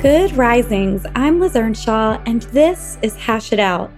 Good risings. I'm Liz Earnshaw, and this is Hash It Out.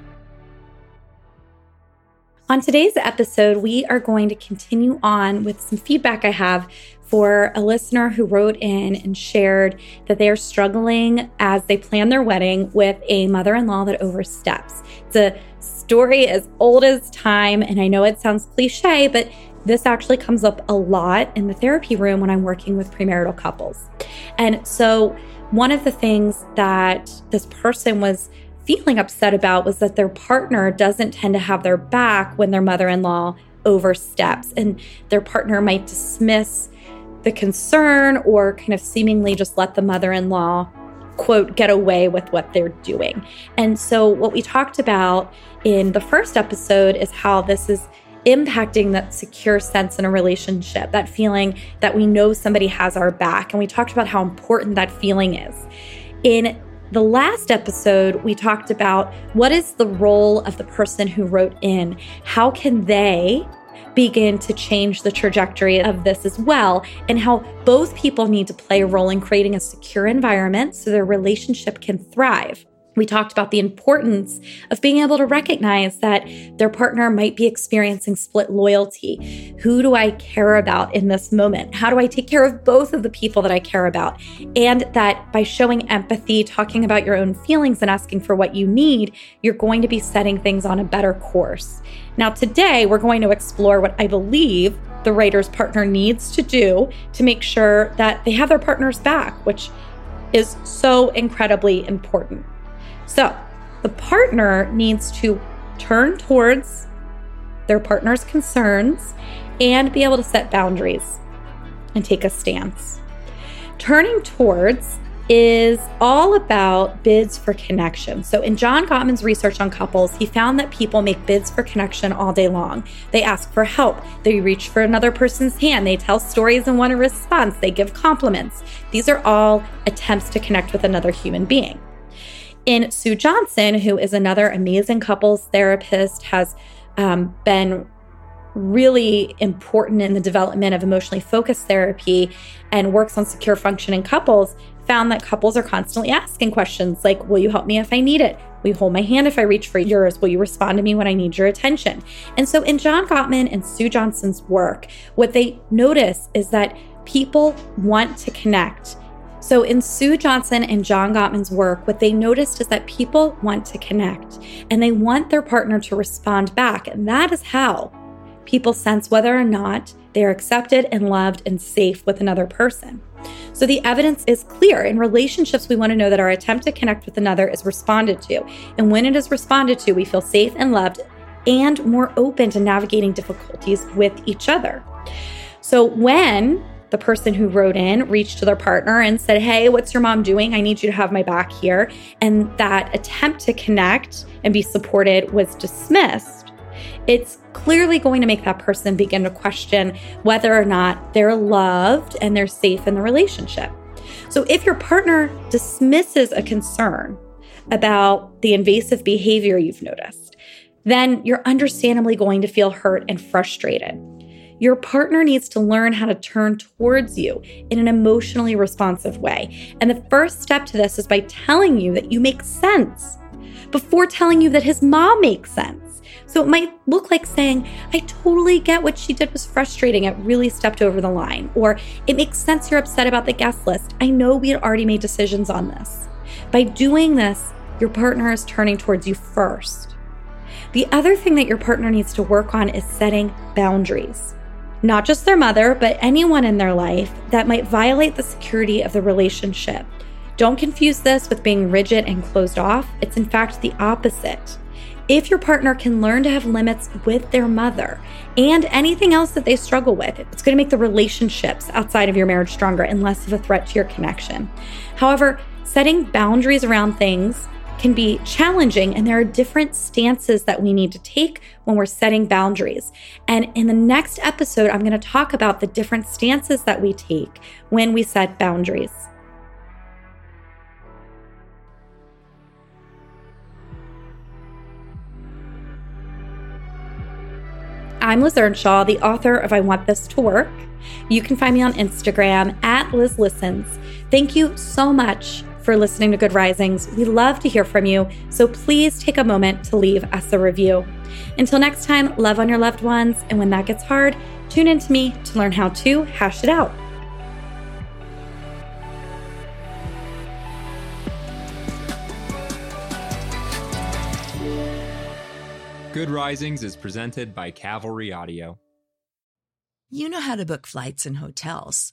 On today's episode, we are going to continue on with some feedback I have for a listener who wrote in and shared that they are struggling as they plan their wedding with a mother in law that oversteps. It's a story as old as time, and I know it sounds cliche, but this actually comes up a lot in the therapy room when I'm working with premarital couples. And so, one of the things that this person was feeling upset about was that their partner doesn't tend to have their back when their mother in law oversteps, and their partner might dismiss the concern or kind of seemingly just let the mother in law, quote, get away with what they're doing. And so, what we talked about in the first episode is how this is impacting that secure sense in a relationship, that feeling that we know somebody has our back. And we talked about how important that feeling is. In the last episode, we talked about what is the role of the person who wrote in? How can they begin to change the trajectory of this as well, and how both people need to play a role in creating a secure environment so their relationship can thrive? We talked about the importance of being able to recognize that their partner might be experiencing split loyalty. Who do I care about in this moment? How do I take care of both of the people that I care about? And that by showing empathy, talking about your own feelings, and asking for what you need, you're going to be setting things on a better course. Now, today, we're going to explore what I believe the writer's partner needs to do to make sure that they have their partner's back, which is so incredibly important. So the partner needs to turn towards their partner's concerns and be able to set boundaries and take a stance. Turning towards is all about bids for connection. So, in John Gottman's research on couples, he found that people make bids for connection all day long. They ask for help, they reach for another person's hand, they tell stories and want a response, they give compliments. These are all attempts to connect with another human being in Sue Johnson, who is another amazing couples therapist, has um, been really important in the development of emotionally focused therapy and works on secure functioning couples, found that couples are constantly asking questions like, Will you help me if I need it? Will you hold my hand if I reach for yours? Will you respond to me when I need your attention? And so, in John Gottman and Sue Johnson's work, what they notice is that people want to connect so, in Sue Johnson and John Gottman's work, what they noticed is that people want to connect and they want their partner to respond back. And that is how people sense whether or not they're accepted and loved and safe with another person. So, the evidence is clear. In relationships, we want to know that our attempt to connect with another is responded to. And when it is responded to, we feel safe and loved and more open to navigating difficulties with each other. So, when the person who wrote in reached to their partner and said, Hey, what's your mom doing? I need you to have my back here. And that attempt to connect and be supported was dismissed. It's clearly going to make that person begin to question whether or not they're loved and they're safe in the relationship. So if your partner dismisses a concern about the invasive behavior you've noticed, then you're understandably going to feel hurt and frustrated. Your partner needs to learn how to turn towards you in an emotionally responsive way. And the first step to this is by telling you that you make sense before telling you that his mom makes sense. So it might look like saying, I totally get what she did was frustrating. It really stepped over the line. Or it makes sense you're upset about the guest list. I know we had already made decisions on this. By doing this, your partner is turning towards you first. The other thing that your partner needs to work on is setting boundaries not just their mother, but anyone in their life that might violate the security of the relationship. Don't confuse this with being rigid and closed off. It's in fact the opposite. If your partner can learn to have limits with their mother and anything else that they struggle with, it's going to make the relationships outside of your marriage stronger and less of a threat to your connection. However, setting boundaries around things can be challenging, and there are different stances that we need to take when we're setting boundaries. And in the next episode, I'm going to talk about the different stances that we take when we set boundaries. I'm Liz Earnshaw, the author of I Want This to Work. You can find me on Instagram at Liz Listens. Thank you so much for listening to Good Risings. We love to hear from you, so please take a moment to leave us a review. Until next time, love on your loved ones, and when that gets hard, tune in to me to learn how to hash it out. Good Risings is presented by Cavalry Audio. You know how to book flights and hotels.